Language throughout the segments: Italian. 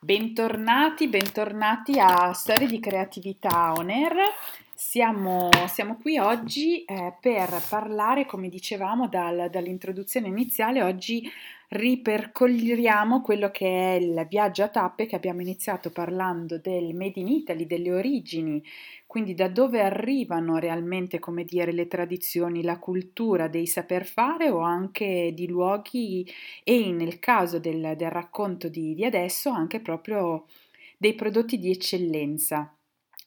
Bentornati, bentornati a Storie di Creatività On Air. Siamo, siamo qui oggi eh, per parlare, come dicevamo dal, dall'introduzione iniziale, oggi ripercorriamo quello che è il viaggio a tappe che abbiamo iniziato parlando del Made in Italy, delle origini, quindi da dove arrivano realmente, come dire, le tradizioni, la cultura dei saper fare o anche di luoghi e nel caso del, del racconto di, di adesso anche proprio dei prodotti di eccellenza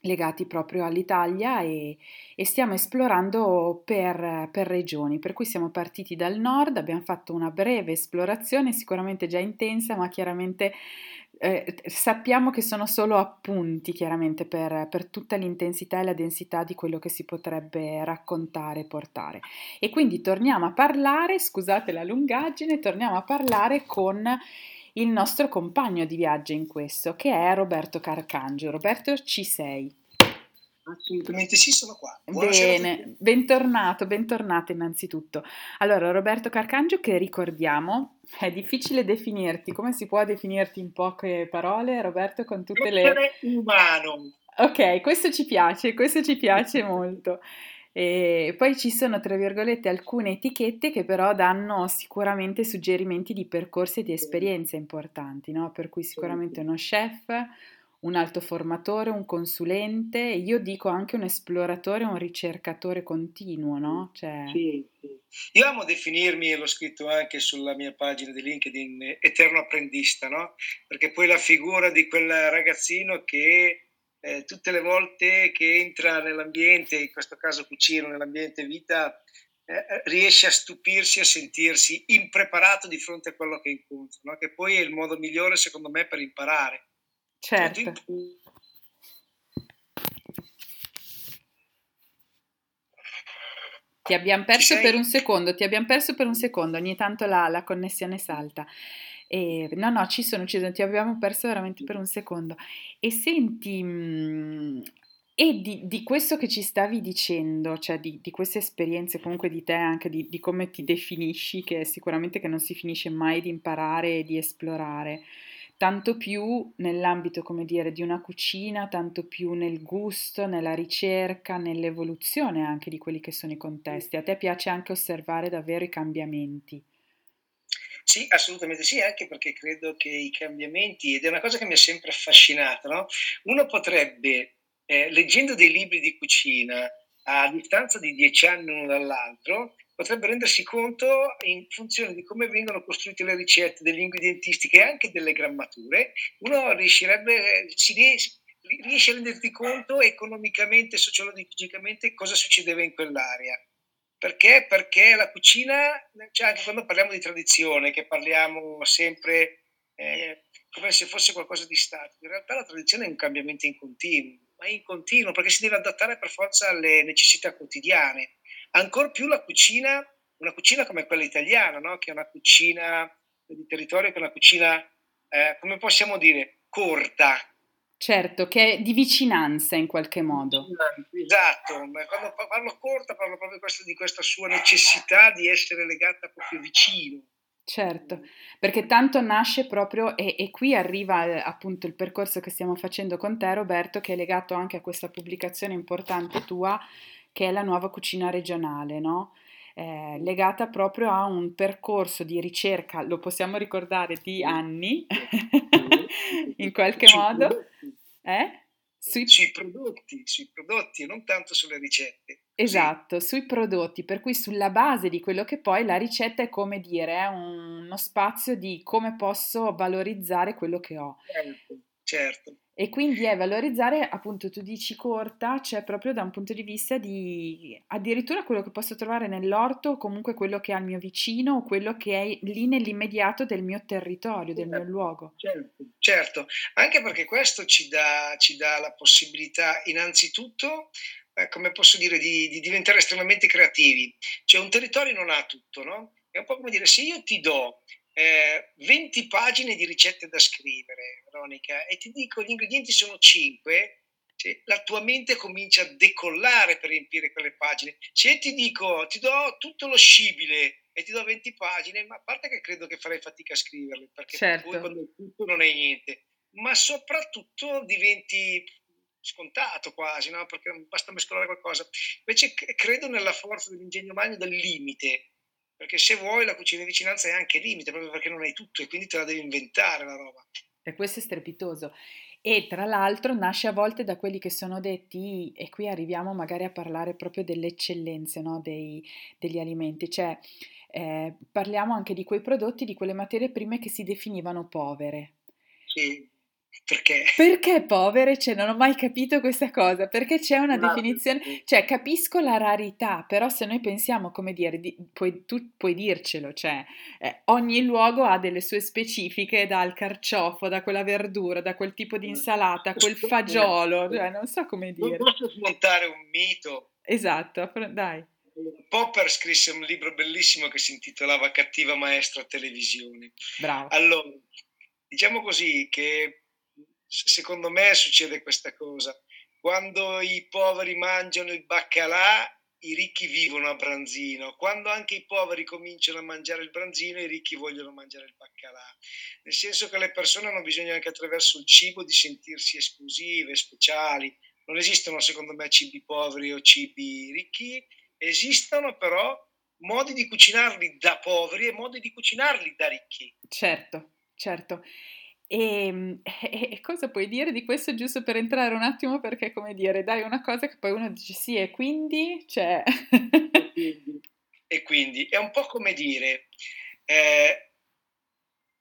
legati proprio all'Italia e, e stiamo esplorando per, per, regioni, per cui siamo partiti dal nord, abbiamo fatto una breve esplorazione, sicuramente già intensa, ma chiaramente eh, sappiamo che sono solo appunti, chiaramente, per, per, tutta l'intensità e la densità di quello che si potrebbe raccontare e portare. E quindi torniamo a parlare, scusate la lungaggine, torniamo a parlare con il nostro compagno di viaggio in questo, che è Roberto Carcangio. Roberto, ci sei? Assolutamente sì, sono qua. Buonasera Bene, bentornato, bentornato innanzitutto. Allora, Roberto Carcangio, che ricordiamo, è difficile definirti, come si può definirti in poche parole, Roberto, con tutte le... umano. Ok, questo ci piace, questo ci piace molto. E poi ci sono, tra virgolette, alcune etichette che però danno sicuramente suggerimenti di percorsi e di esperienze importanti, no? Per cui sicuramente uno chef, un alto formatore, un consulente, io dico anche un esploratore, un ricercatore continuo, no? Cioè... Sì, sì. Io amo definirmi, e l'ho scritto anche sulla mia pagina di LinkedIn, eterno apprendista, no? Perché poi la figura di quel ragazzino che eh, tutte le volte che entra nell'ambiente, in questo caso cucino, nell'ambiente vita, eh, eh, riesce a stupirsi, a sentirsi impreparato di fronte a quello che incontra, no? che poi è il modo migliore secondo me per imparare. Certo. Cioè, Ti abbiamo perso per un secondo, ti abbiamo perso per un secondo, ogni tanto la, la connessione salta. E, no, no, ci sono, ci sono, ti abbiamo perso veramente per un secondo. E senti, mh, e di, di, questo che ci stavi dicendo, cioè di, di queste esperienze comunque di te, anche di, di, come ti definisci, che sicuramente che non si finisce mai di imparare e di esplorare, tanto più nell'ambito, come dire, di una cucina, tanto più nel gusto, nella ricerca, nell'evoluzione anche di quelli che sono i contesti. A te piace anche osservare davvero i cambiamenti. Sì, assolutamente sì, anche perché credo che i cambiamenti, ed è una cosa che mi ha sempre affascinato, no? uno potrebbe, eh, leggendo dei libri di cucina a distanza di dieci anni l'uno dall'altro, potrebbe rendersi conto in funzione di come vengono costruite le ricette, delle ingredientistiche e anche delle grammature, uno riuscirebbe, si riesce a renderti conto economicamente, sociologicamente cosa succedeva in quell'area. Perché? Perché la cucina, cioè anche quando parliamo di tradizione, che parliamo sempre eh, come se fosse qualcosa di statico, in realtà la tradizione è un cambiamento in continuo, ma in continuo perché si deve adattare per forza alle necessità quotidiane. Ancora più la cucina, una cucina come quella italiana, no? che è una cucina di territorio, che è una cucina, eh, come possiamo dire, corta, Certo, che è di vicinanza in qualche modo. Esatto, quando parlo corta parlo proprio di questa sua necessità di essere legata proprio vicino. Certo, perché tanto nasce proprio, e, e, qui arriva eh, appunto il percorso che stiamo facendo con te Roberto, che è legato anche a questa pubblicazione importante tua, che è la nuova cucina regionale, no? Eh, legata proprio a un percorso di ricerca, lo possiamo ricordare, di anni, in qualche modo, eh? Sui... sui... prodotti, sui prodotti e non tanto sulle ricette. Esatto, sì. sui prodotti, per cui sulla base di quello che poi la ricetta è come dire, è uno spazio di come posso valorizzare quello che ho. Certo, certo. E quindi è valorizzare, appunto, tu dici corta, cioè proprio da un punto di vista di addirittura quello che posso trovare nell'orto, o comunque quello che è al mio vicino, o quello che è lì nell'immediato del mio territorio, del mio luogo. Certo, certo. anche perché questo ci dà, ci dà la possibilità, innanzitutto, eh, come posso dire, di, di diventare estremamente creativi. Cioè un territorio non ha tutto, no? È un po' come dire, se io ti do eh, 20 pagine di ricette da scrivere, Veronica, e ti dico gli ingredienti sono 5, cioè, la tua mente comincia a decollare per riempire quelle pagine. Se ti dico, ti do tutto lo scibile e ti do 20 pagine, ma a parte che credo che farei fatica a scriverle, perché certo. poi quando tutto non è niente. ma soprattutto diventi scontato quasi, no? perché basta mescolare qualcosa. Invece credo nella forza dell'ingegno magno del limite, perché se vuoi la cucina di vicinanza è anche limite, proprio perché non hai tutto e quindi te la devi inventare la roba. E questo è strepitoso. E tra l'altro nasce a volte da quelli che sono detti, e qui arriviamo magari a parlare proprio delle eccellenze no? Dei, degli alimenti, cioè eh, parliamo anche di quei prodotti, di quelle materie prime che si definivano povere. Sì. Perché? Perché povere? Cioè, non ho mai capito questa cosa, perché c'è una no, definizione, cioè capisco la rarità, però se noi pensiamo, come dire, di, puoi, tu puoi dircelo, cioè eh, ogni luogo ha delle sue specifiche, dal carciofo, da quella verdura, da quel tipo di insalata, quel fagiolo, cioè non so come dire. Non posso smontare un mito. Esatto, dai. Popper scrisse un libro bellissimo che si intitolava Cattiva maestra televisione. Bravo. Allora, diciamo così che secondo me succede questa cosa. Quando i poveri mangiano il baccalà, i ricchi vivono a branzino. Quando anche i poveri cominciano a mangiare il branzino, i ricchi vogliono mangiare il baccalà. Nel senso che le persone hanno bisogno anche attraverso il cibo di sentirsi esclusive, speciali. Non esistono, secondo me, cibi poveri o cibi ricchi, esistono però modi di cucinarli da poveri e modi di cucinarli da ricchi. Certo, certo. Ehm, e, e, cosa puoi dire di questo giusto per entrare un attimo perché come dire, dai una cosa che poi uno dice sì e quindi, cioè... e, quindi e quindi è un po' come dire, eh,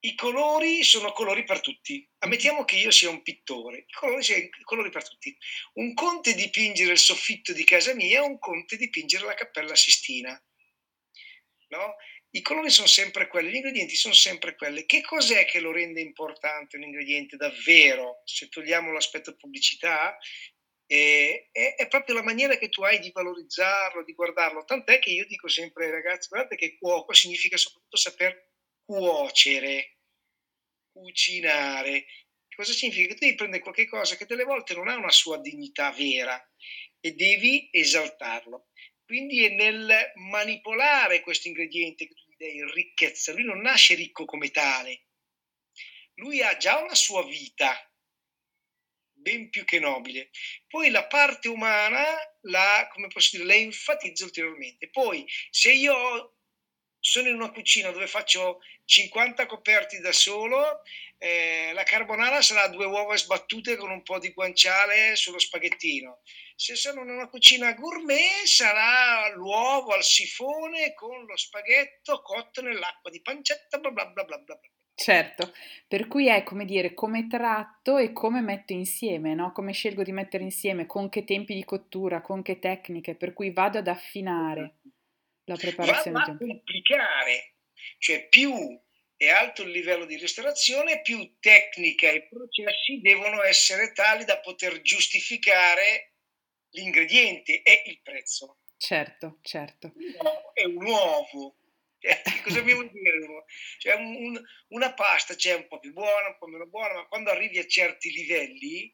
i colori sono colori per tutti. Ammettiamo che io sia un pittore, i colori sono colori per tutti. Un conte dipingere il soffitto di casa mia, un conte dipingere la cappella Sistina. No? I colori sono sempre quelli, gli ingredienti sono sempre quelli. Che cos'è che lo rende importante un ingrediente davvero? Se togliamo l'aspetto pubblicità, eh, è, è, proprio la maniera che tu hai di valorizzarlo, di guardarlo. Tant'è che io dico sempre ai ragazzi, guardate che cuoco significa soprattutto saper cuocere, cucinare. Cosa significa? Che tu devi prendere qualche cosa che delle volte non ha una sua dignità vera e devi esaltarlo. Quindi è nel manipolare questo ingrediente che tu gli dai ricchezza. Lui non nasce ricco come tale. Lui ha già una sua vita, ben più che nobile. Poi la parte umana la, come posso dire, la enfatizzo ulteriormente. Poi se io sono in una cucina dove faccio 50 coperti da solo, eh, la carbonara sarà due uova sbattute con un po' di guanciale sullo spaghettino se sono in una cucina gourmet sarà l'uovo al sifone con lo spaghetto cotto nell'acqua di pancetta, bla bla bla bla bla. Certo, per cui è come dire come tratto e come metto insieme, no? come scelgo di mettere insieme, con che tempi di cottura, con che tecniche, per cui vado ad affinare la preparazione. Va, va a complicare, cioè più è alto il livello di ristorazione, più tecnica e processi devono essere tali da poter giustificare l'ingrediente è il prezzo. Certo, certo. È un uovo. Cioè, cosa devo dire? Cioè, un, un, una pasta c'è un po' più buona, un po' meno buona, ma quando arrivi a certi livelli,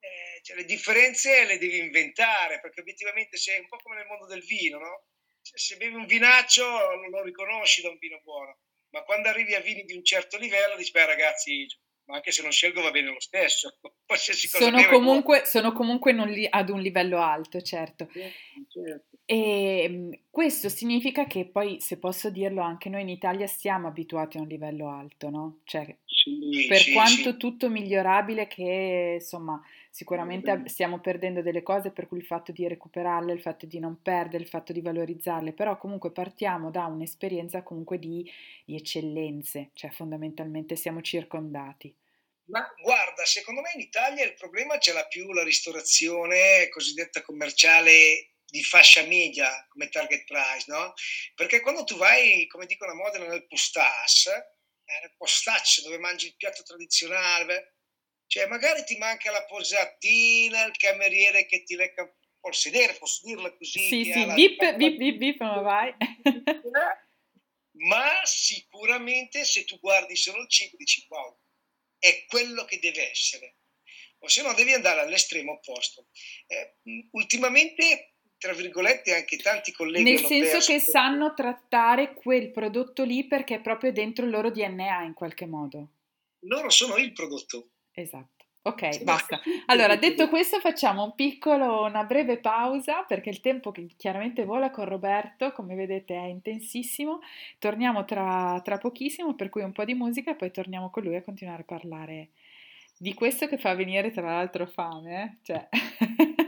eh, cioè, le differenze le devi inventare, perché obiettivamente sei un po' come nel mondo del vino, no? Se, se bevi un vinaccio lo riconosci da un vino buono, ma quando arrivi a vini di un certo livello dici, beh ragazzi, ma anche se non scelgo va bene lo stesso. Sono comunque, sono comunque li, ad un livello alto, certo. certo. E ehm, questo significa che poi, se posso dirlo, anche noi in Italia siamo abituati a un livello alto, no? Cioè, sì, per sì, quanto sì. tutto migliorabile che, insomma, sicuramente stiamo perdendo delle cose, per cui il fatto di recuperarle, il fatto di non perdere, il fatto di valorizzarle, però comunque partiamo da un'esperienza comunque di, di eccellenze, cioè fondamentalmente siamo circondati. Ma guarda, secondo me in Italia il problema ce l'ha più la ristorazione cosiddetta commerciale di fascia media come target price, no? Perché quando tu vai, come dicono a Modena, nel postas, eh, nel postaccio dove mangi il piatto tradizionale, cioè magari ti manca la posatina, il cameriere che ti lecca un po' il sedere, posso dirla così? Sì, sì, bip, bip, bip, bip, ma vai. ma sicuramente se tu guardi solo il cibo dici wow, è quello che deve essere. O se no devi andare all'estremo opposto. Eh, ultimamente tra virgolette anche tanti colleghi nel senso che sanno trattare quel prodotto lì perché è proprio dentro il loro DNA in qualche modo loro sono il prodotto Esatto. Ok, basta. Allora, detto questo, facciamo un piccolo, una breve pausa perché il tempo che chiaramente vola con Roberto, come vedete, è intensissimo. Torniamo tra, tra pochissimo, per cui un po' di musica e poi torniamo con lui a continuare a parlare di questo che fa venire tra l'altro fame. Eh? Cioè.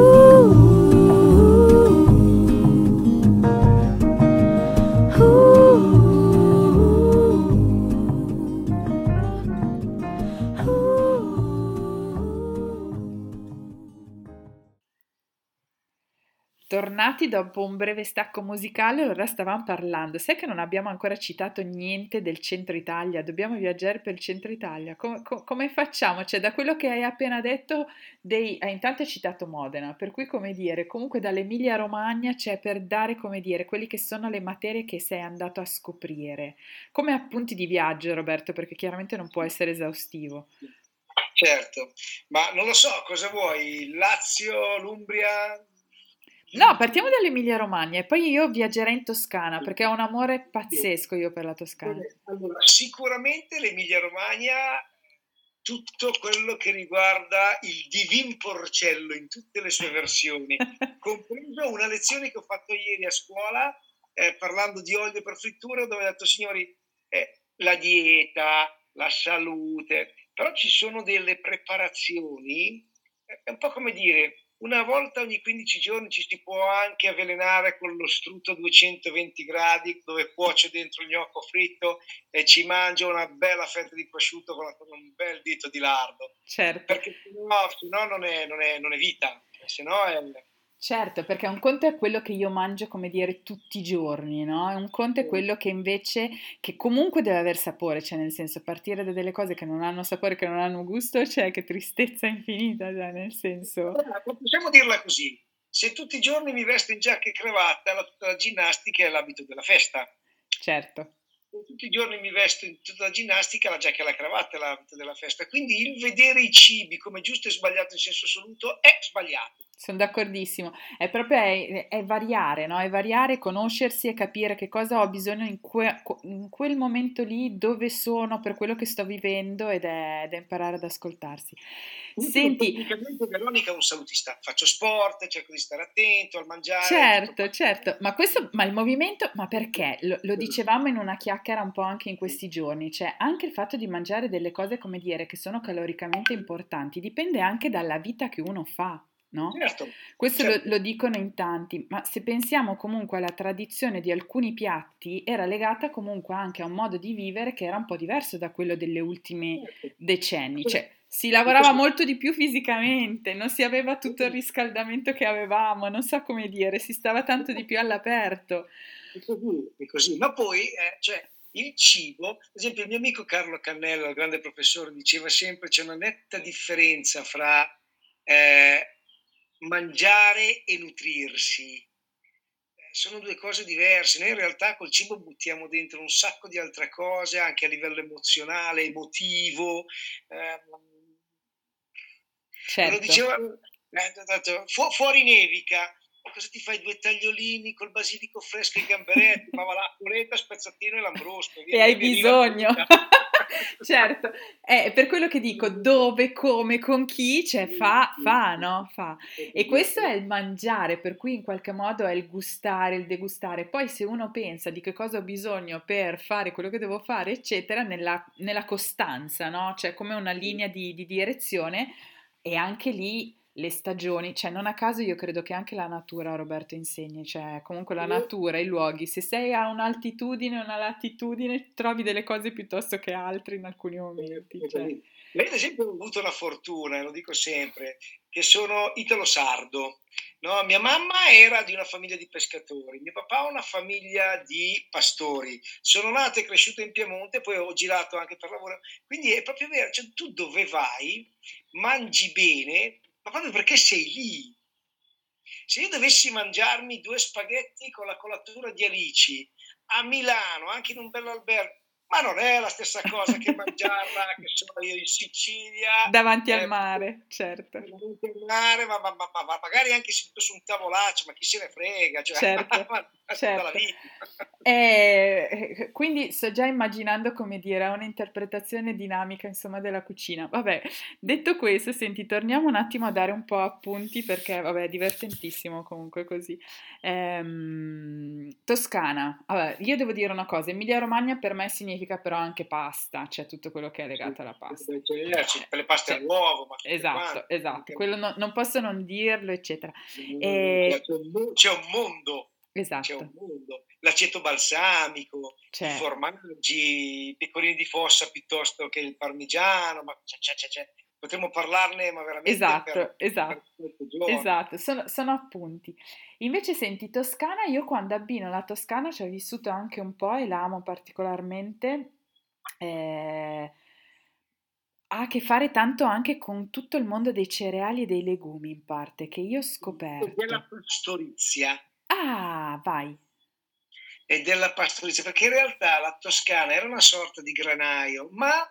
Tornati dopo un breve stacco musicale, allora stavamo parlando. Sai che non abbiamo ancora citato niente del centro Italia? Dobbiamo viaggiare per il centro Italia. Come, com- come facciamo? Cioè, da quello che hai appena detto, dei, ah, intanto hai citato Modena, per cui, come dire, comunque dall'Emilia Romagna c'è per dare, come dire, quelli che sono le materie che sei andato a scoprire. Come appunti di viaggio, Roberto, perché chiaramente non può essere esaustivo. Certo, ma non lo so, cosa vuoi? Lazio, l'Umbria, No, partiamo dall'Emilia Romagna e poi io viaggerei in Toscana perché ho un amore pazzesco io per la Toscana. Allora, sicuramente l'Emilia Romagna, tutto quello che riguarda il divin porcello in tutte le sue versioni, compreso una lezione che ho fatto ieri a scuola eh, parlando di olio per frittura dove ho detto signori eh, la dieta, la salute, però ci sono delle preparazioni, è un po' come dire una volta ogni 15 giorni ci si può anche avvelenare con lo strutto a 220 gradi dove cuoce dentro il gnocco fritto e ci mangia una bella fetta di prosciutto con un bel dito di lardo. Certo. Perché se no, non, è, non, è, non è vita, se no è Certo, perché un conto è quello che io mangio, come dire, tutti i giorni, no? un conto è quello che invece, che comunque deve aver sapore, cioè nel senso, partire da delle cose che non hanno sapore, che non hanno gusto, cioè che tristezza infinita, cioè nel senso... Possiamo dirla così, se tutti i giorni mi vesto in giacca e cravatta, la, la ginnastica è l'abito della festa. Certo. Se tutti i giorni mi vesto in tutta la ginnastica, la giacca e la cravatta è l'abito della festa. Quindi il vedere i cibi come giusto e sbagliato in senso assoluto è sbagliato sono d'accordissimo, è proprio è, è variare, no? È variare, conoscersi e capire che cosa ho bisogno in, que, in, quel momento lì, dove sono, per quello che sto vivendo ed è, ed è imparare ad ascoltarsi. Senti, tecnicamente Veronica è un salutista, faccio sport, cerco di stare attento al mangiare. Certo, certo, ma questo, ma il movimento, ma perché? Lo, lo dicevamo in una chiacchiera un po' anche in questi giorni, cioè anche il fatto di mangiare delle cose, come dire, che sono caloricamente importanti, dipende anche dalla vita che uno fa no? Certo, Questo certo. Lo, lo, dicono in tanti, ma se pensiamo comunque alla tradizione di alcuni piatti, era legata comunque anche a un modo di vivere che era un po' diverso da quello delle ultime certo. decenni, cioè si lavorava molto di più fisicamente, non si aveva tutto il riscaldamento che avevamo, non so come dire, si stava tanto di più all'aperto. È così, è così. ma poi eh, cioè, il cibo, ad esempio il mio amico Carlo Cannello, il grande professore, diceva sempre c'è una netta differenza fra eh, mangiare e nutrirsi eh, sono due cose diverse. Noi in realtà col cibo buttiamo dentro un sacco di altre cose, anche a livello emozionale, emotivo. Eh, certo. Lo diceva, eh, fu- fuori nevica, cosa ti fai due tagliolini col basilico fresco e i gamberetti, ma va la polenta, spezzatino e lambrusco. E hai bisogno. certo, è per quello che dico dove, come, con chi, cioè fa, fa, no? Fa. E questo è il mangiare, per cui in qualche modo è il gustare, il degustare. Poi se uno pensa di che cosa ho bisogno per fare quello che devo fare, eccetera, nella, nella costanza, no? Cioè come una linea di, di direzione e anche lì le stagioni, cioè non a caso io credo che anche la natura, Roberto, insegni, cioè comunque la natura, i luoghi, se sei a un'altitudine o una latitudine trovi delle cose piuttosto che altre in alcuni momenti. Cioè. Lei ad esempio ha avuto la fortuna, e lo dico sempre, che sono italo-sardo. No, mia mamma era di una famiglia di pescatori, mio papà una famiglia di pastori. Sono nato e cresciuto in Piemonte, poi ho girato anche per lavoro. Quindi è proprio vero, cioè, tu dove vai, mangi bene, ma proprio perché sei lì. Se io dovessi mangiarmi due spaghetti con la colatura di alici a Milano, anche in un bello albergo, ma non è la stessa cosa che mangiarla, che sono io in Sicilia. Davanti eh, al mare, certo. Davanti al mare, ma, ma, ma, ma, magari anche seduto su un tavolaccio, ma chi se ne frega, cioè, certo, certo. Eh, quindi sto già immaginando, come dire, un'interpretazione dinamica, insomma, della cucina. Vabbè, detto questo, senti, torniamo un attimo a dare un po' appunti, perché, vabbè, è divertentissimo comunque così. Ehm, Toscana, vabbè, io devo dire una cosa, Emilia Romagna per me significa significa però anche pasta, cioè tutto quello che è legato alla pasta. Cioè, cioè, per le paste cioè, all'uovo. esatto, quante, esatto, quello no, non posso non dirlo, eccetera. E... C'è, un, c'è, un, mondo. Esatto. C'è un mondo. L'aceto balsamico, c'è. i formaggi, i pecorini di fossa piuttosto che il parmigiano, ma c'è, c'è, c'è, potremmo parlarne ma veramente esatto, per, esatto, per esatto, sono, sono, appunti. Invece senti, Toscana, io quando abbino la Toscana ci ho vissuto anche un po' e la amo particolarmente, eh, ha a che fare tanto anche con tutto il mondo dei cereali e dei legumi in parte, che io ho scoperto. Della pastorizia. Ah, vai. E della pastorizia, perché in realtà la Toscana era una sorta di granaio, ma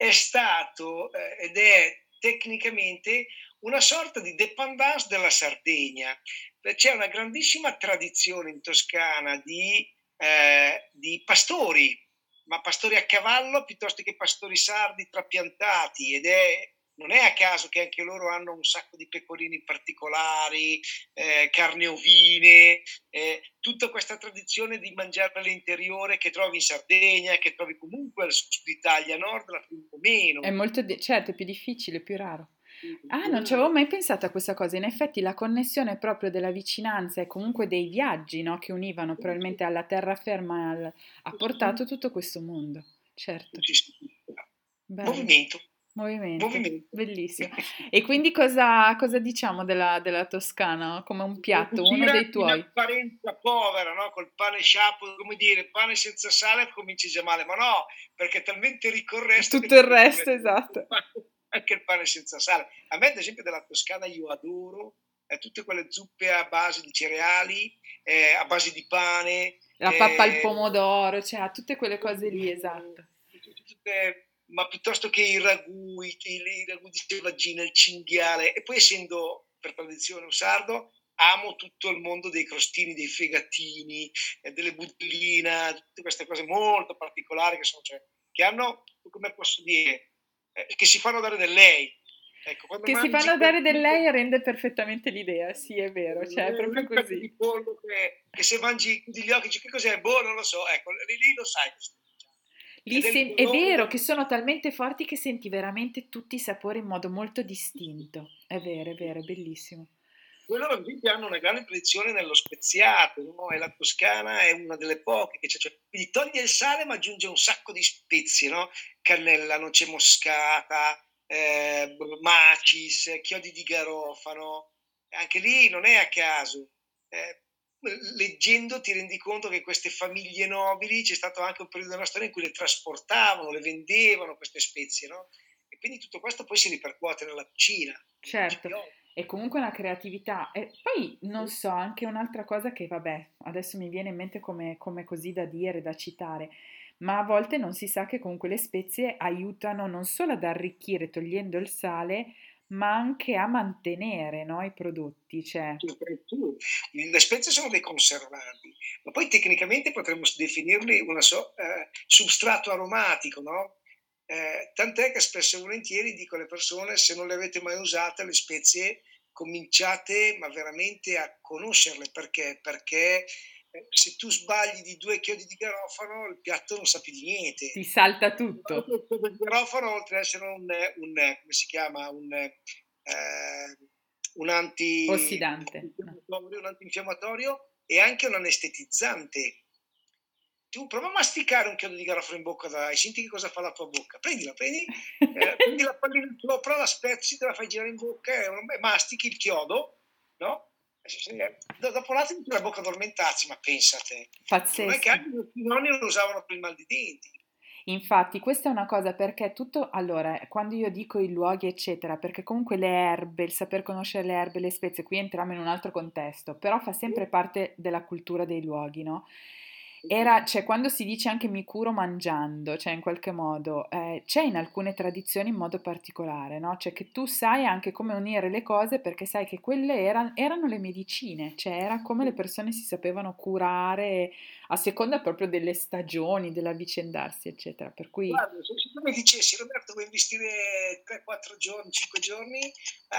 è stato eh, ed è tecnicamente una sorta di dépendance della Sardegna. C'è una grandissima tradizione in Toscana di, eh, di pastori, ma pastori a cavallo piuttosto che pastori sardi trapiantati ed è non è a caso che anche loro hanno un sacco di pecorini particolari, eh, carne ovine, eh, tutta questa tradizione di mangiare all'interiore che trovi in Sardegna, che trovi comunque al sud Italia, nord la più o meno. È molto, di- certo, è più difficile, più raro. Ah, non ci avevo mai pensato a questa cosa. In effetti la connessione proprio della vicinanza e comunque dei viaggi no, che univano probabilmente alla terraferma al... ha portato tutto questo mondo. Certo. Movimento. Movimento, Movimento. bellissimo. E quindi cosa, cosa diciamo della, della, Toscana? Come un piatto, uno dei tuoi? Una apparenza povera, no? Col pane sciapo, come dire, pane senza sale cominci già male, ma no, perché è talmente ricco il resto. Tutto il resto, esatto. Anche il pane senza sale. A me, ad esempio, della Toscana io adoro eh, tutte quelle zuppe a base di cereali, eh, a base di pane. La pappa al eh, pomodoro, cioè tutte quelle cose lì, esatto. Tutte, ma piuttosto che i ragù, i, i ragù di selvaggina, il cinghiale, e poi essendo per tradizione un sardo, amo tutto il mondo dei crostini, dei fegatini, eh, delle budellina, tutte queste cose molto particolari che, sono, cioè, che hanno, come posso dire, eh, che si fanno dare del lei. Ecco, che si fanno dare del lei rende perfettamente l'idea, sì è vero, cioè è proprio così. Che, che se mangi gli occhi, che cos'è? Boh, non lo so, ecco, lì, lì lo sai. Lì sen- è vero che sono talmente forti che senti veramente tutti i sapori in modo molto distinto. È vero, è vero, è bellissimo. Quello per hanno una grande tradizione nello speziato, no? e la Toscana è una delle poche che c'è. Cioè, quindi toglie il sale ma aggiunge un sacco di spezie, no? cannella, noce moscata, eh, macis, chiodi di garofano. Anche lì non è a caso. Eh, leggendo ti rendi conto che queste famiglie nobili c'è stato anche un periodo della storia in cui le trasportavano, le vendevano queste spezie, no? E quindi tutto questo poi si ripercuote nella cucina. Certo, è comunque una creatività. E poi non so, anche un'altra cosa che vabbè, adesso mi viene in mente come, come così da dire, da citare, ma a volte non si sa che comunque le spezie aiutano non solo ad arricchire togliendo il sale, ma anche a mantenere no, i prodotti. Cioè. Le spezie sono dei conservanti, ma poi tecnicamente potremmo definirli un so, eh, substrato aromatico, no? Eh, tant'è che spesso e volentieri dico alle persone se non le avete mai usate le spezie cominciate ma veramente a conoscerle perché? Perché se tu sbagli di due chiodi di garofano il piatto non sa più di niente. Ti salta tutto. Il garofano oltre ad essere un, un come si chiama, un, eh, un anti... Ossidante. Un antinfiammatorio e anche un anestetizzante. tu prova a masticare un chiodo di garofano in bocca, dai, senti che cosa fa la tua bocca. Prendila, prendi, eh, prendi la pallina sopra, la spezzi, te la fai girare in bocca e mastichi il chiodo, no? Dopo un attimo la bocca addormentarsi, ma pensate. Pazzesco. Non è che anche i nonni lo usavano per il mal di denti. Infatti, questa è una cosa perché tutto, allora, quando io dico i luoghi, eccetera, perché comunque le erbe, il saper conoscere le erbe, le spezie, qui entriamo in un altro contesto, però fa sempre parte della cultura dei luoghi, no? Era, cioè, quando si dice anche mi curo mangiando, cioè in qualche modo, eh, c'è in alcune tradizioni in modo particolare, no? Cioè che tu sai anche come unire le cose perché sai che quelle era, erano le medicine, cioè era come le persone si sapevano curare a seconda proprio delle stagioni, dell'avvicendarsi, eccetera. Per cui... Guarda, se tu mi dicessi Roberto vuoi investire 3-4 giorni, 5 giorni,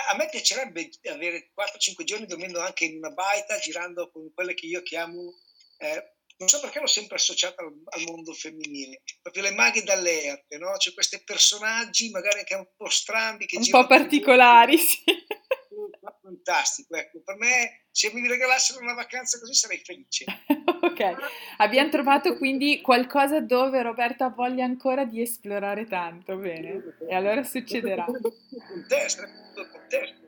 a me piacerebbe avere 4-5 giorni dormendo anche in una baita, girando con quelle che io chiamo... Eh, non so perché l'ho sempre associata al, al, mondo femminile, proprio le maghe dalle erbe, no? C'è questi personaggi magari anche un po' strambi, che un po' particolari, sì. Fantastico, ecco, per me se mi regalassero una vacanza così sarei felice. ok, abbiamo trovato quindi qualcosa dove Roberta voglia ancora di esplorare tanto, bene, e allora succederà. Contesto, contesto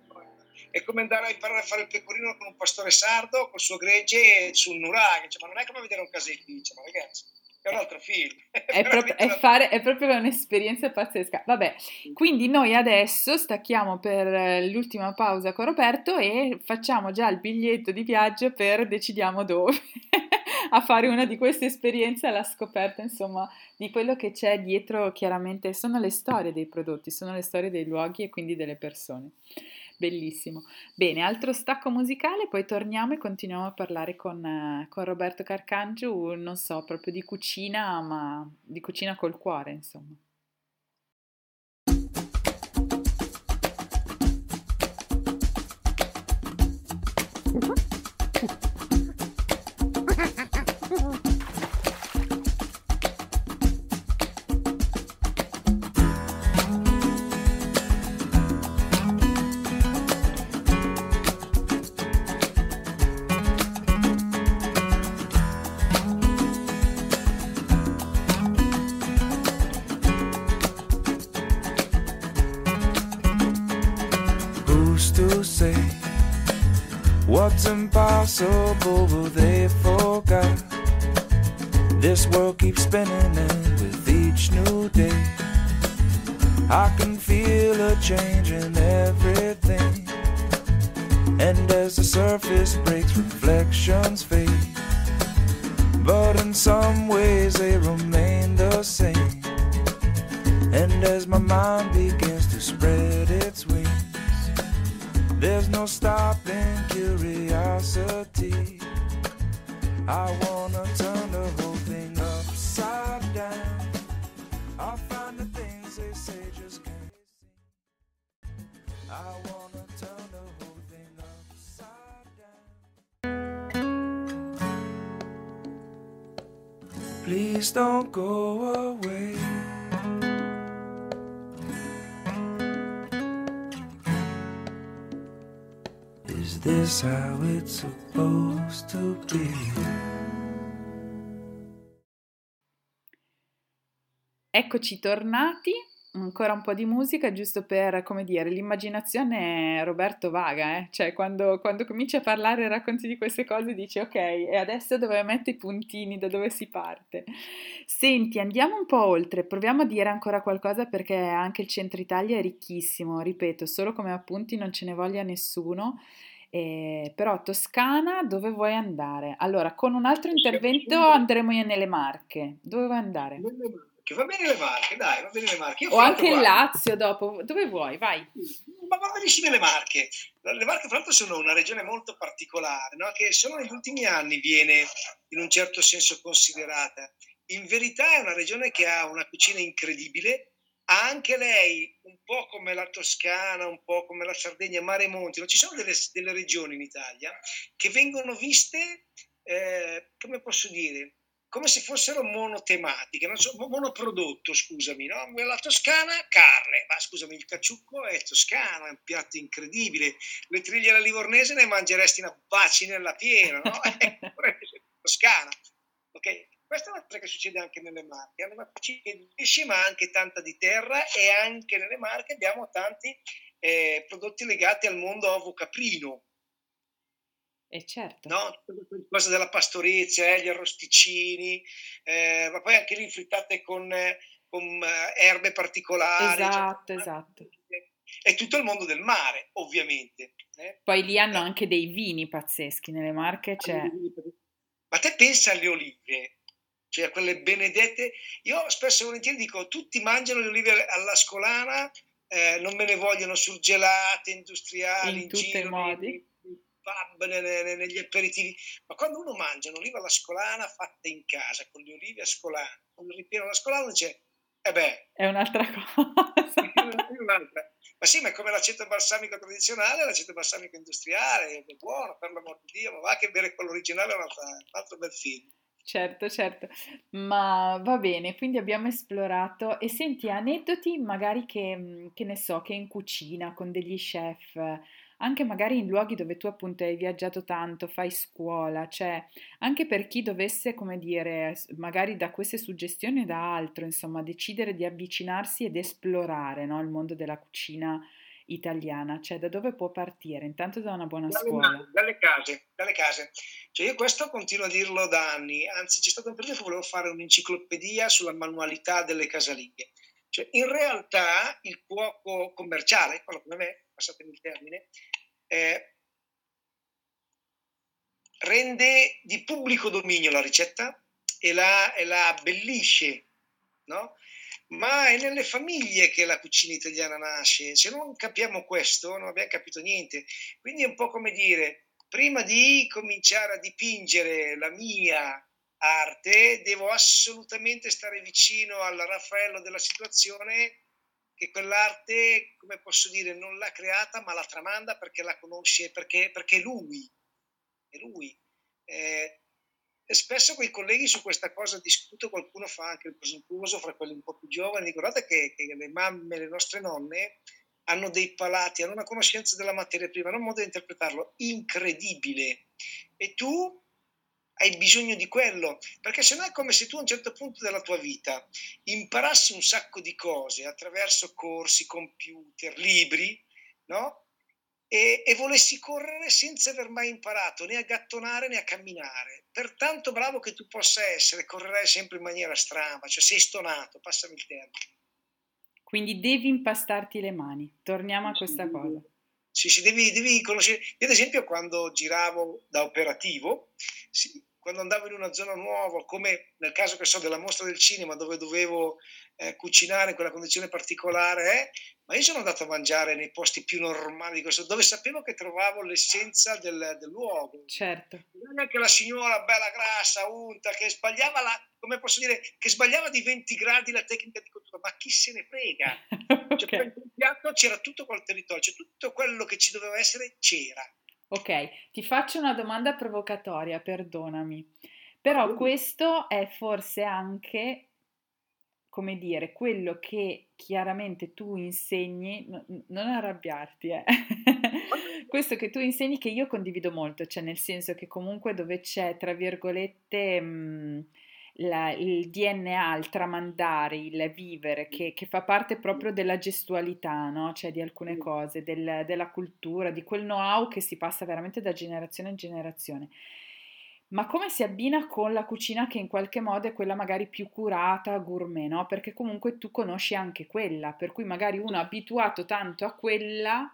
è come andare a imparare a fare il pecorino con un pastore sardo, col suo gregge sul nuraghe, cioè, ma non è come vedere un dice, ma ragazzi, è un altro film. È, pro- è, fare, è, proprio un'esperienza pazzesca. Vabbè, quindi noi adesso stacchiamo per l'ultima pausa con Roberto e facciamo già il biglietto di viaggio per decidiamo dove a fare una di queste esperienze alla scoperta, insomma, di quello che c'è dietro, chiaramente sono le storie dei prodotti, sono le storie dei luoghi e quindi delle persone. Bellissimo. Bene, altro stacco musicale, poi torniamo e continuiamo a parlare con, con Roberto Carcangiu, non so, proprio di cucina, ma di cucina col cuore, insomma. What's Please don't go away. this how it's supposed to be? Eccoci tornati, ancora un po' di musica giusto per, come dire, l'immaginazione Roberto vaga, eh? cioè quando, quando cominci a parlare e racconti di queste cose dici ok, e adesso dove metto i puntini, da dove si parte? Senti, andiamo un po' oltre, proviamo a dire ancora qualcosa perché anche il centro Italia è ricchissimo, ripeto, solo come appunti non ce ne voglia nessuno eh, però Toscana dove vuoi andare? Allora, con un altro intervento andremo nelle Marche. Dove vuoi andare? Che va bene le Marche, dai, va bene le Marche. o anche il Lazio dopo, dove vuoi? Vai. Ma va benissimo le Marche. Le Marche, tra l'altro, sono una regione molto particolare, no? che solo negli ultimi anni viene in un certo senso considerata. In verità è una regione che ha una cucina incredibile, ha anche lei, un po' come la Toscana, un po' come la Sardegna, Mare Monti, no? ci sono delle, delle, regioni in Italia che vengono viste, eh, come posso dire, come se fossero monotematiche, non so, monoprodotto, scusami, no? La Toscana, carne, ma scusami, il caciucco è toscano, è un piatto incredibile, le triglie alla livornese ne mangeresti una baci nella piena, no? Toscana, ok? questa è una cosa che succede anche nelle Marche. Hanno una cucina di pesce, ma anche tanta di terra e anche nelle Marche abbiamo tanti eh, prodotti legati al mondo ovo-caprino. E certo. No? Cosa della pastorizia, eh, gli arrosticini, eh, ma poi anche lì frittate con, con eh, erbe particolari. Esatto, cioè, esatto. È tutto il mondo del mare, ovviamente. Eh. Poi lì hanno anche dei vini pazzeschi, nelle Marche c'è... Ma te pensa alle olive, cioè quelle benedette. Io spesso e volentieri dico, tutti mangiano le olive alla scolana, eh, non me ne vogliono surgelate, industriali, in, in tutti i modi. Pub, negli aperitivi, ma quando uno mangia un'oliva alla scolana fatta in casa con le olive a scolana, con il ripieno alla scolana, dice, eh beh, è un'altra cosa. ma sì, ma è come l'aceto balsamico tradizionale, l'aceto balsamico industriale, è buono, per l'amor di Dio, ma va che bere quello originale è un altro, bel film. Certo, certo, ma va bene, quindi abbiamo esplorato e senti aneddoti magari che, che ne so, che in cucina con degli chef, anche magari in luoghi dove tu appunto hai viaggiato tanto, fai scuola, cioè anche per chi dovesse, come dire, magari da queste suggestioni o da altro, insomma, decidere di avvicinarsi ed esplorare, no, il mondo della cucina italiana, cioè da dove può partire? Intanto da una buona dalle, scuola. Dalle case, dalle case. Cioè io questo continuo a dirlo da anni, anzi c'è stato un periodo che volevo fare un'enciclopedia sulla manualità delle casalinghe. Cioè in realtà il cuoco commerciale, quello come me, passatemi il termine, eh, rende di pubblico dominio la ricetta e la, e la abbellisce, no? ma è nelle famiglie che la cucina italiana nasce. Se non capiamo questo, non abbiamo capito niente. Quindi è un po' come dire, prima di cominciare a dipingere la mia arte, devo assolutamente stare vicino al Raffaello della situazione che quell'arte, come posso dire, non l'ha creata, ma la tramanda perché la conosce, perché, perché lui. È lui. Eh, e spesso con i colleghi su questa cosa discuto, qualcuno fa anche il presuntuoso fra quelli un po' più giovani, guardate che, che le mamme, le nostre nonne hanno dei palati, hanno una conoscenza della materia prima, hanno un modo di interpretarlo incredibile. E tu hai bisogno di quello, perché se no è come se tu a un certo punto della tua vita imparassi un sacco di cose attraverso corsi, computer, libri, no? e, e, volessi correre senza aver mai imparato né a gattonare né a camminare. Per tanto bravo che tu possa essere, correrai sempre in maniera strana, cioè sei stonato, passami il termine. Quindi devi impastarti le mani, torniamo a questa cosa. Sì, sì, devi, devi conoscere. Io ad esempio quando giravo da operativo, sì, quando andavo in una zona nuova, come nel caso che so della mostra del cinema dove dovevo eh, cucinare in quella condizione particolare, eh, ma io sono andato a mangiare nei posti più normali di questo, dove sapevo che trovavo l'essenza del, del luogo. Certo. Non è che la signora bella grassa, unta, che sbagliava la, come posso dire, che sbagliava di 20 gradi la tecnica di cottura, ma chi se ne frega? okay. cioè, per il piatto c'era tutto quel territorio, cioè tutto quello che ci doveva essere c'era. Ok, ti faccio una domanda provocatoria, perdonami. Però questo è forse anche, come dire, quello che chiaramente tu insegni, no, non arrabbiarti, eh. questo che tu insegni che io condivido molto, cioè nel senso che comunque dove c'è, tra virgolette, mh, mhmm, la, il DNA, il tramandare, il vivere, che, che, fa parte proprio della gestualità, no? cioè di alcune cose, del, della cultura, di quel know-how che si passa veramente da generazione in generazione. Ma come si abbina con la cucina che in qualche modo è quella magari più curata, gourmet, no? Perché comunque tu conosci anche quella, per cui magari uno abituato tanto a quella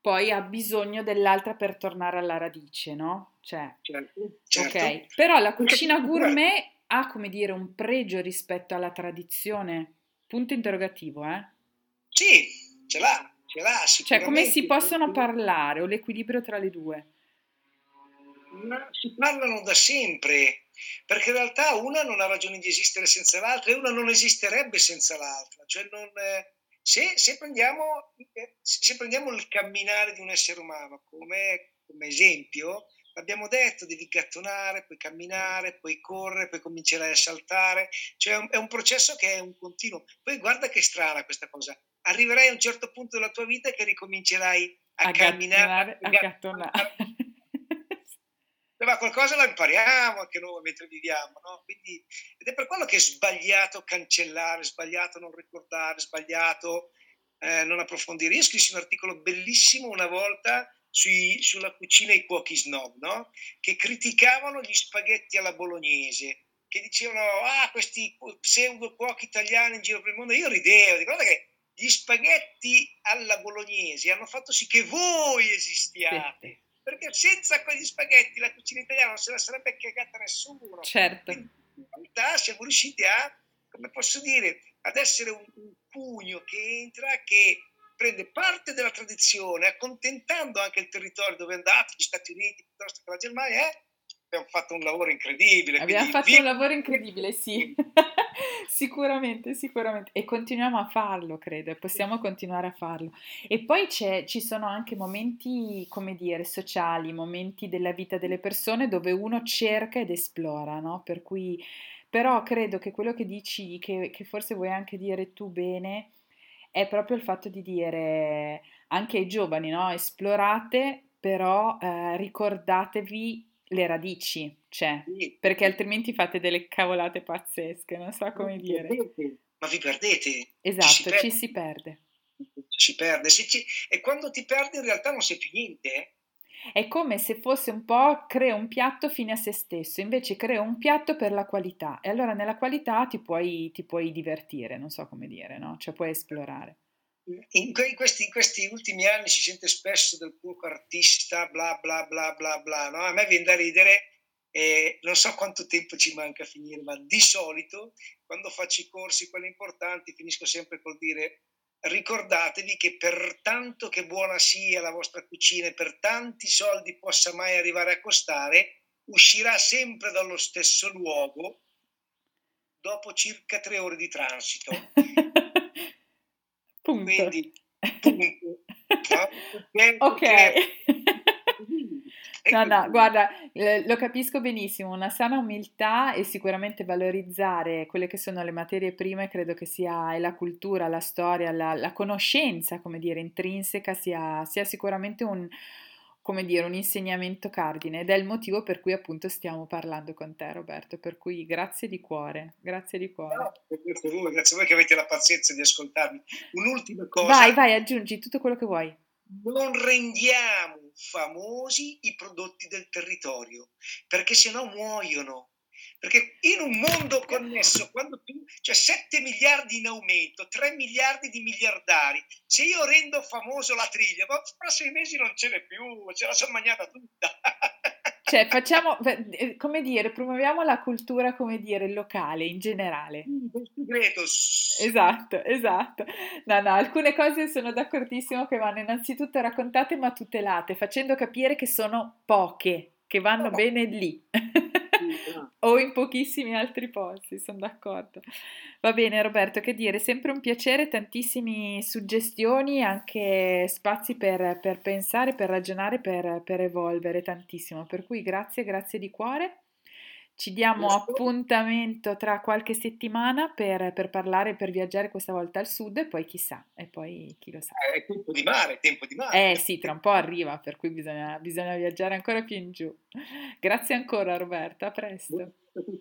poi ha bisogno dell'altra per tornare alla radice, no? Cioè, certo, certo. Però la cucina gourmet ha, come dire, un pregio rispetto alla tradizione? Punto interrogativo, eh? Sì, ce l'ha, ce l'ha Cioè, come si possono parlare o l'equilibrio tra le due? Ma si parlano da sempre, perché in realtà una non ha ragione di esistere senza l'altra e una non esisterebbe senza l'altra. Cioè non, se, se, prendiamo, se, prendiamo, il camminare di un essere umano come, come esempio, abbiamo detto, devi gattonare, poi camminare, poi correre, poi comincerai a saltare, cioè è un, è un, processo che è un continuo. Poi guarda che strana questa cosa, arriverai a un certo punto della tua vita che ricomincerai a, a camminare, a gattonare. ma qualcosa la impariamo anche noi mentre viviamo, no? Quindi, ed è per quello che è sbagliato cancellare, sbagliato non ricordare, sbagliato eh, non approfondire. Io scrissi un articolo bellissimo una volta sui, sulla cucina i cuochi snob, no? Che criticavano gli spaghetti alla bolognese, che dicevano, ah, questi pseudo cuochi italiani in giro per il mondo. Io ridevo, dico, guarda che gli spaghetti alla bolognese hanno fatto sì che voi esistiate. Perché senza quegli spaghetti la cucina italiana non se la sarebbe cagata nessuno. Certo. in realtà siamo riusciti a, come posso dire, ad essere un, un pugno che entra, che prende parte della tradizione, accontentando anche il territorio dove è andato, gli Stati Uniti piuttosto che la Germania, eh? abbiamo fatto un lavoro incredibile. Abbiamo fatto un lavoro incredibile, sì. sicuramente, sicuramente. E continuiamo a farlo, credo, e possiamo continuare a farlo. E poi ci sono anche momenti, come dire, sociali, momenti della vita delle persone dove uno cerca ed esplora, no? Per cui, però credo che quello che dici, che, che forse vuoi anche dire tu bene, è proprio il fatto di dire anche ai giovani, no? Esplorate, però eh, ricordatevi le radici, cioè, perché altrimenti fate delle cavolate pazzesche, non so come ma dire. Perdete, ma vi perdete. Esatto, ci si perde. Ci si perde. Ci... E quando ti perdi in realtà non sei più niente. Eh? È come se fosse un po' crea un piatto fine a se stesso, invece crea un piatto per la qualità e allora nella qualità ti puoi, ti puoi divertire, non so come dire, no? Cioè puoi esplorare in, que- questi, in, questi, ultimi anni si sente spesso del cuoco artista, bla bla bla bla bla, no? A me viene da ridere e non so quanto tempo ci manca a finire, ma di solito quando faccio i corsi, quelli importanti, finisco sempre col dire ricordatevi che per tanto che buona sia la vostra cucina e per tanti soldi possa mai arrivare a costare, uscirà sempre dallo stesso luogo dopo circa tre ore di transito. Punto. Quindi, punto. ok. No, no, guarda, lo capisco benissimo, una sana umiltà e sicuramente valorizzare quelle che sono le materie prime, credo che sia la cultura, la storia, la, la conoscenza, come dire, intrinseca, sia, sia sicuramente un, come dire, un insegnamento cardine ed è il motivo per cui appunto stiamo parlando con te Roberto, per cui grazie di cuore, grazie di cuore. No, grazie a voi, grazie a voi che avete la pazienza di ascoltarmi. Un'ultima cosa. Vai, vai, aggiungi tutto quello che vuoi. Non rendiamo famosi i prodotti del territorio, perché sennò muoiono. Perché in un mondo connesso, quando tu c'è cioè 7 miliardi in aumento, 3 miliardi di miliardari, se io rendo famoso la triglia, ma fra sei mesi non ce n'è più, ce la sono mangiata tutta. Cioè, facciamo, eh, come dire, promuoviamo la cultura, come dire, locale in generale. Segreto. Esatto, esatto. No, no, alcune cose sono d'accordissimo che vanno innanzitutto raccontate ma tutelate, facendo capire che sono poche, che vanno bene lì. o in pochissimi altri posti, sono d'accordo. Va bene Roberto, che dire, sempre un piacere, tantissime suggestioni, anche spazi per, per pensare, per ragionare, per, per evolvere tantissimo. Per cui grazie, grazie di cuore. Ci diamo appuntamento tra qualche settimana per, per, parlare, per viaggiare questa volta al sud e poi chissà, e poi chi lo sa. Eh, è tempo di mare, tempo di mare. Eh sì, tra un po' arriva, per cui bisogna, bisogna viaggiare ancora più in giù. Grazie ancora Roberta, a presto.